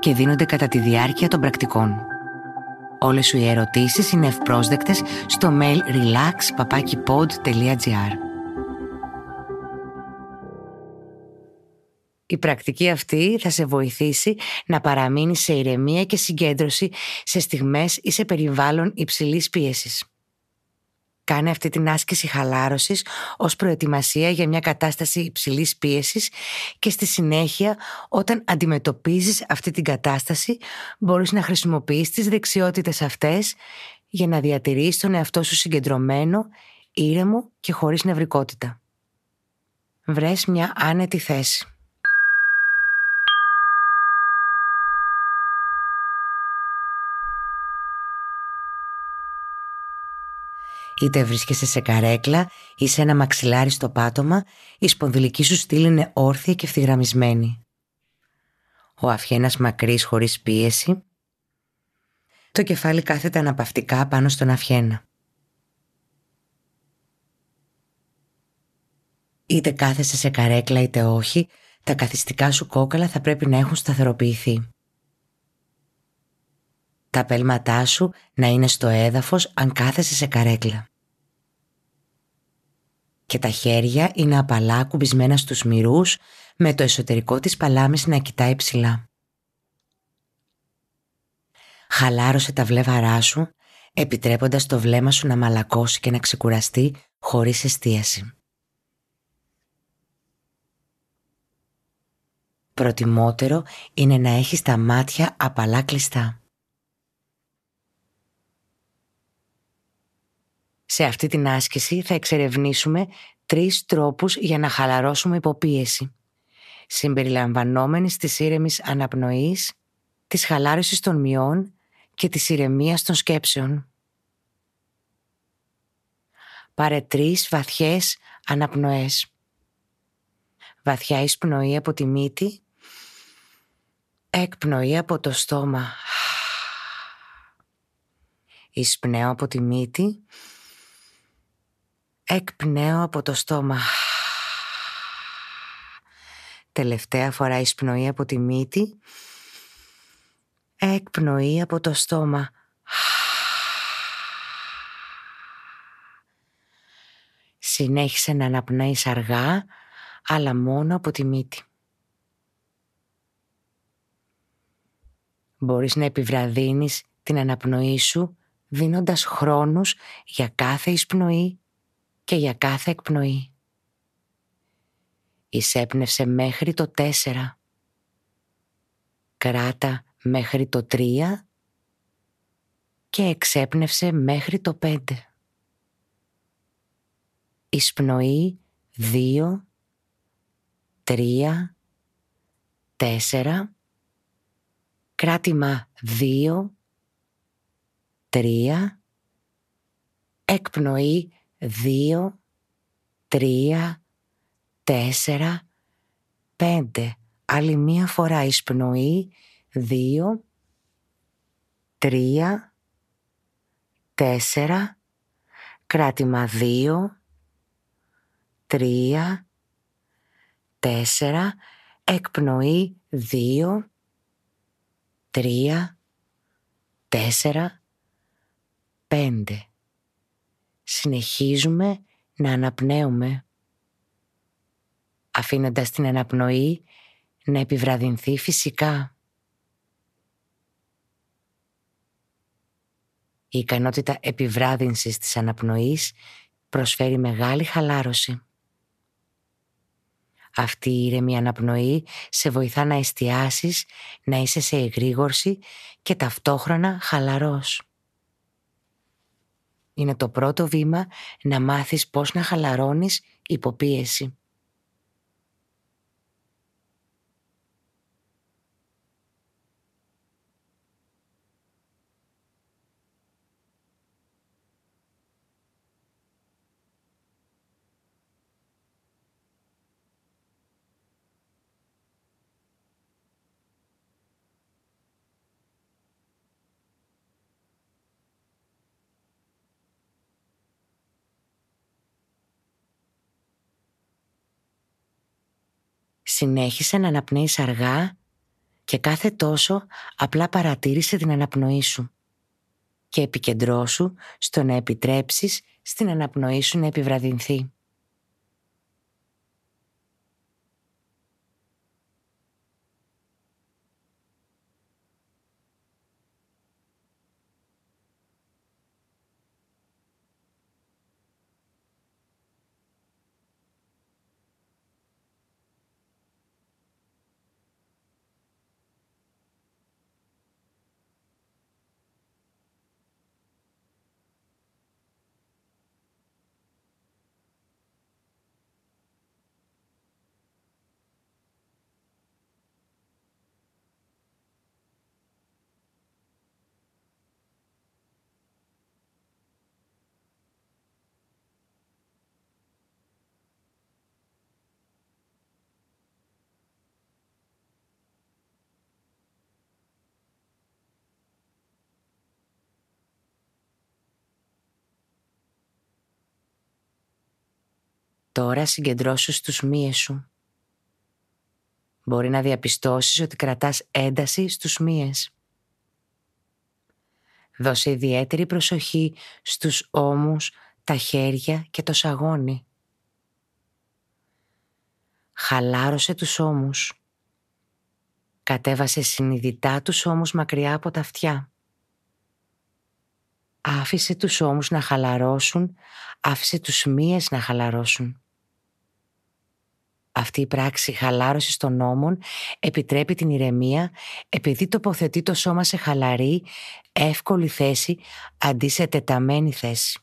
και δίνονται κατά τη διάρκεια των πρακτικών. Όλες σου οι ερωτήσεις είναι ευπρόσδεκτες στο mail relax.papakipod.gr Η πρακτική αυτή θα σε βοηθήσει να παραμείνεις σε ηρεμία και συγκέντρωση σε στιγμές ή σε περιβάλλον υψηλής πίεσης. Κάνε αυτή την άσκηση χαλάρωσης ως προετοιμασία για μια κατάσταση υψηλής πίεσης και στη συνέχεια όταν αντιμετωπίζεις αυτή την κατάσταση μπορείς να χρησιμοποιείς τις δεξιότητες αυτές για να διατηρείς τον εαυτό σου συγκεντρωμένο, ήρεμο και χωρίς νευρικότητα. Βρες μια άνετη θέση. Είτε βρίσκεσαι σε καρέκλα ή σε ένα μαξιλάρι στο πάτωμα, η σπονδυλική σου στήλη είναι όρθια και ευθυγραμμισμένη. Ο αφιένας μακρύς χωρίς πίεση. Το κεφάλι κάθεται αναπαυτικά πάνω στον αφιένα. Είτε κάθεσαι σε καρέκλα είτε όχι, τα καθιστικά σου κόκαλα θα πρέπει να έχουν σταθεροποιηθεί. Τα πέλματά σου να είναι στο έδαφος αν κάθεσαι σε καρέκλα και τα χέρια είναι απαλά κουμπισμένα στους μυρούς με το εσωτερικό της παλάμης να κοιτάει ψηλά. Χαλάρωσε τα βλέμαρά σου επιτρέποντας το βλέμμα σου να μαλακώσει και να ξεκουραστεί χωρίς εστίαση. Προτιμότερο είναι να έχεις τα μάτια απαλά κλειστά. Σε αυτή την άσκηση θα εξερευνήσουμε τρεις τρόπους για να χαλαρώσουμε υποπίεση, συμπεριλαμβανόμενης της ήρεμης αναπνοής, της χαλάρωσης των μειών και της ηρεμίας των σκέψεων. Πάρε τρεις βαθιές αναπνοές. Βαθιά εισπνοή από τη μύτη, εκπνοή από το στόμα. Εισπνέω από τη μύτη, Εκπνέω από το στόμα. Τελευταία φορά εισπνοή από τη μύτη. Εκπνοή από το στόμα. Συνέχισε να αναπνέεις αργά, αλλά μόνο από τη μύτη. Μπορείς να επιβραδύνεις την αναπνοή σου δίνοντας χρόνους για κάθε εισπνοή και για κάθε εκπνοή. Εισέπνευσε μέχρι το τέσσερα. Κράτα μέχρι το τρία και εξέπνευσε μέχρι το πέντε. Εισπνοή δύο, τρία, τέσσερα. Κράτημα δύο, τρία. Εκπνοή δύο, τρία, τέσσερα, πέντε. Άλλη μία φορά εισπνοή, δύο, τρία, τέσσερα, κράτημα δύο, τρία, τέσσερα, εκπνοή δύο, τρία, τέσσερα, πέντε συνεχίζουμε να αναπνέουμε αφήνοντας την αναπνοή να επιβραδυνθεί φυσικά. Η ικανότητα επιβράδυνσης της αναπνοής προσφέρει μεγάλη χαλάρωση. Αυτή η ήρεμη αναπνοή σε βοηθά να εστιάσεις, να είσαι σε εγρήγορση και ταυτόχρονα χαλαρός είναι το πρώτο βήμα να μάθεις πώς να χαλαρώνεις υποπίεση. Συνέχισε να αναπνέεις αργά και κάθε τόσο απλά παρατήρησε την αναπνοή σου και επικεντρώσου στο να επιτρέψεις στην αναπνοή σου να επιβραδυνθεί. Τώρα συγκεντρώσου στους μύες σου. Μπορεί να διαπιστώσεις ότι κρατάς ένταση στους μύες. Δώσε ιδιαίτερη προσοχή στους ώμους, τα χέρια και το σαγόνι. Χαλάρωσε τους ώμους. Κατέβασε συνειδητά τους ώμους μακριά από τα αυτιά. Άφησε τους ώμους να χαλαρώσουν, άφησε τους μύες να χαλαρώσουν. Αυτή η πράξη χαλάρωσης των ώμων επιτρέπει την ηρεμία επειδή τοποθετεί το σώμα σε χαλαρή, εύκολη θέση αντί σε τεταμένη θέση.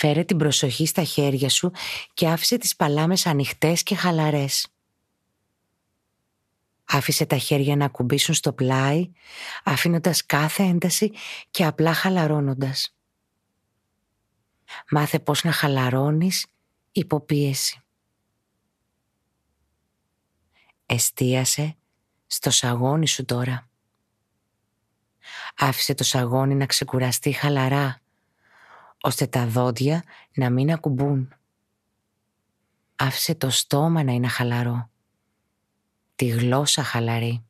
Φέρε την προσοχή στα χέρια σου και άφησε τις παλάμες ανοιχτές και χαλαρές. Άφησε τα χέρια να κουμπίσουν στο πλάι, αφήνοντας κάθε ένταση και απλά χαλαρώνοντας. Μάθε πώς να χαλαρώνεις υποπίεση. Εστίασε στο σαγόνι σου τώρα. Άφησε το σαγόνι να ξεκουραστεί χαλαρά ώστε τα δόντια να μην ακουμπούν. Άφησε το στόμα να είναι χαλαρό, τη γλώσσα χαλαρή.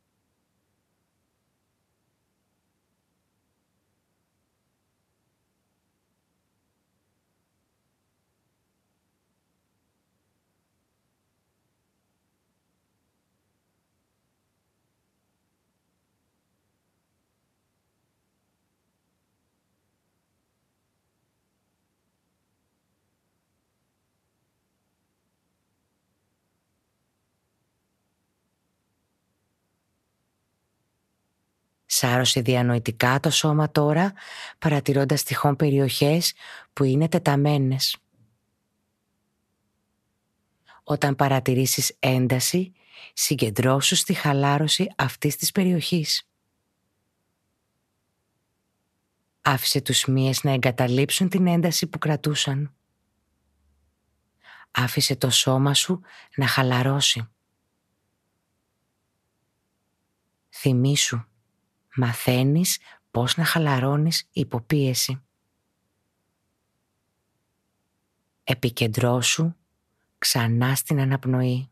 Σάρωσε διανοητικά το σώμα τώρα, παρατηρώντας τυχόν περιοχές που είναι τεταμένες. Όταν παρατηρήσεις ένταση, συγκεντρώσου στη χαλάρωση αυτής της περιοχής. Άφησε τους μύες να εγκαταλείψουν την ένταση που κρατούσαν. Άφησε το σώμα σου να χαλαρώσει. Θυμήσου μαθαίνεις πώς να χαλαρώνεις υποπίεση. Επικεντρώσου ξανά στην αναπνοή.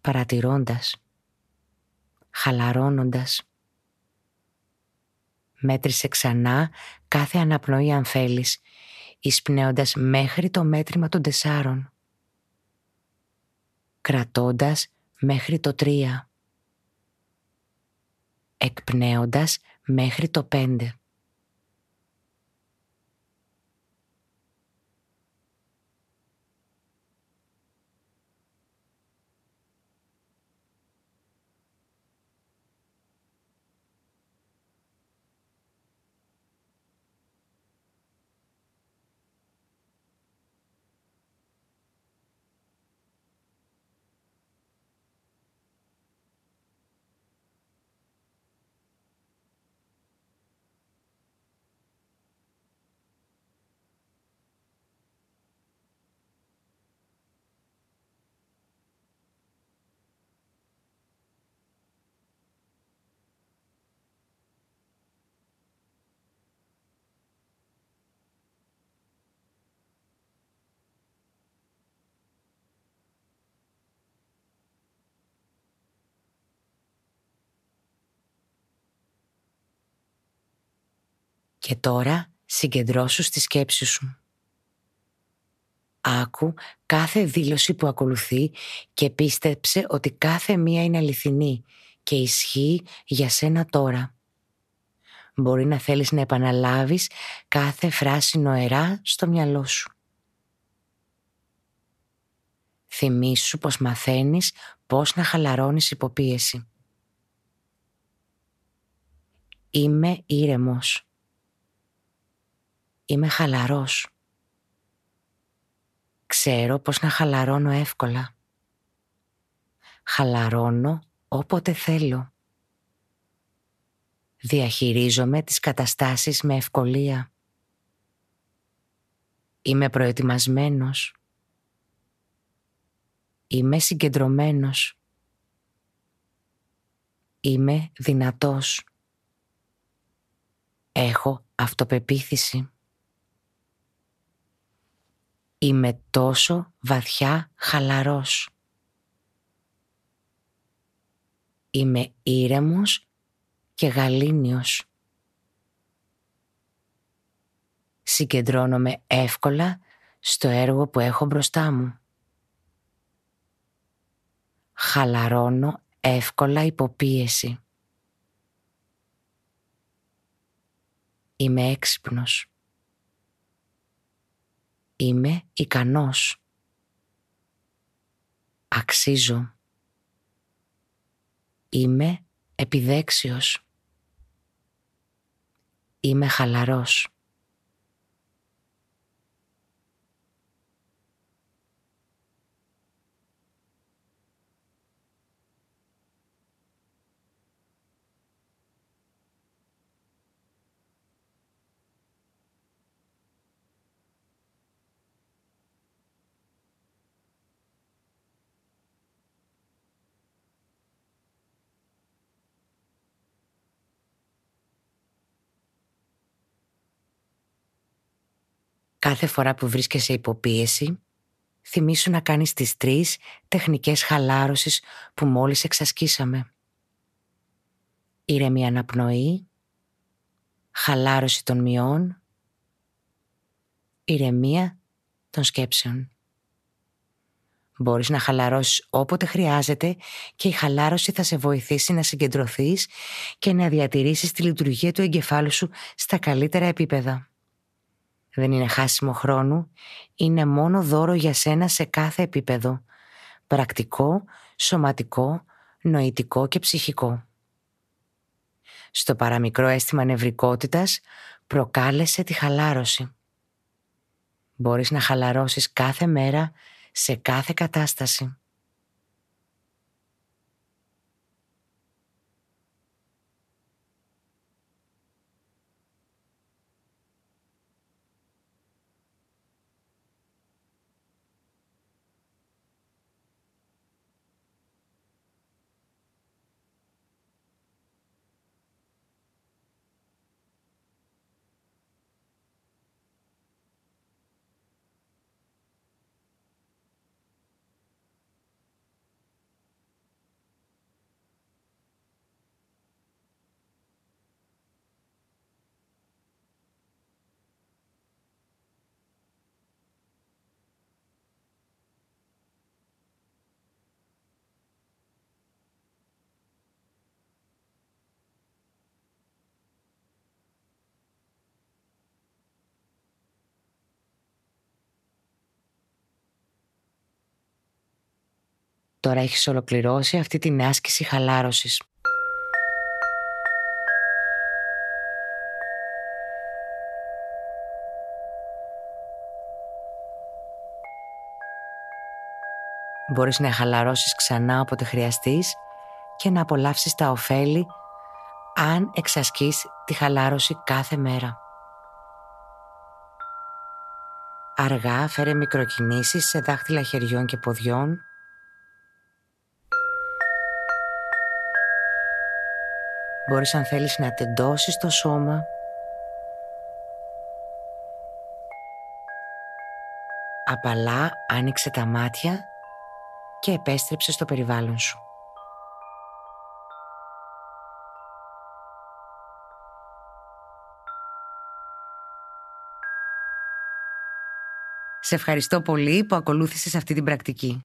Παρατηρώντας, χαλαρώνοντας. Μέτρησε ξανά κάθε αναπνοή αν θέλεις, εισπνέοντας μέχρι το μέτρημα των τεσσάρων. Κρατώντας μέχρι το τρία εκπνέοντας μέχρι το πέντε. Και τώρα συγκεντρώσου στη σκέψη σου. Άκου κάθε δήλωση που ακολουθεί και πίστεψε ότι κάθε μία είναι αληθινή και ισχύει για σένα τώρα. Μπορεί να θέλεις να επαναλάβεις κάθε φράση νοερά στο μυαλό σου. Θυμήσου πως μαθαίνεις πώς να χαλαρώνεις υποπίεση. Είμαι ήρεμος. Είμαι χαλαρός. Ξέρω πως να χαλαρώνω εύκολα. Χαλαρώνω όποτε θέλω. Διαχειρίζομαι τις καταστάσεις με ευκολία. Είμαι προετοιμασμένος. Είμαι συγκεντρωμένος. Είμαι δυνατός. Έχω αυτοπεποίθηση. Είμαι τόσο βαθιά χαλαρός. Είμαι ήρεμος και γαλήνιος. Συγκεντρώνομαι εύκολα στο έργο που έχω μπροστά μου. Χαλαρώνω εύκολα υποπίεση. Είμαι έξυπνος. Είμαι ικανός. Αξίζω. Είμαι επιδέξιος. Είμαι χαλαρός. Κάθε φορά που βρίσκεσαι υποπίεση, θυμήσου να κάνεις τις τρεις τεχνικές χαλάρωσης που μόλις εξασκήσαμε. Ήρεμη αναπνοή, χαλάρωση των μειών, ηρεμία των σκέψεων. Μπορείς να χαλαρώσεις όποτε χρειάζεται και η χαλάρωση θα σε βοηθήσει να συγκεντρωθείς και να διατηρήσεις τη λειτουργία του εγκεφάλου σου στα καλύτερα επίπεδα. Δεν είναι χάσιμο χρόνου, είναι μόνο δώρο για σένα σε κάθε επίπεδο. Πρακτικό, σωματικό, νοητικό και ψυχικό. Στο παραμικρό αίσθημα νευρικότητας προκάλεσε τη χαλάρωση. Μπορείς να χαλαρώσεις κάθε μέρα σε κάθε κατάσταση. Τώρα έχεις ολοκληρώσει αυτή την άσκηση χαλάρωσης. Μπορείς να χαλαρώσεις ξανά όποτε χρειαστείς και να απολαύσεις τα ωφέλη αν εξασκείς τη χαλάρωση κάθε μέρα. Αργά φέρε μικροκινήσεις σε δάχτυλα χεριών και ποδιών Μπορείς αν θέλεις να τεντώσεις το σώμα. Απαλά άνοιξε τα μάτια και επέστρεψε στο περιβάλλον σου. Σε ευχαριστώ πολύ που ακολούθησες αυτή την πρακτική.